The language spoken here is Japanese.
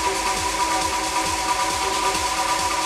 すごい!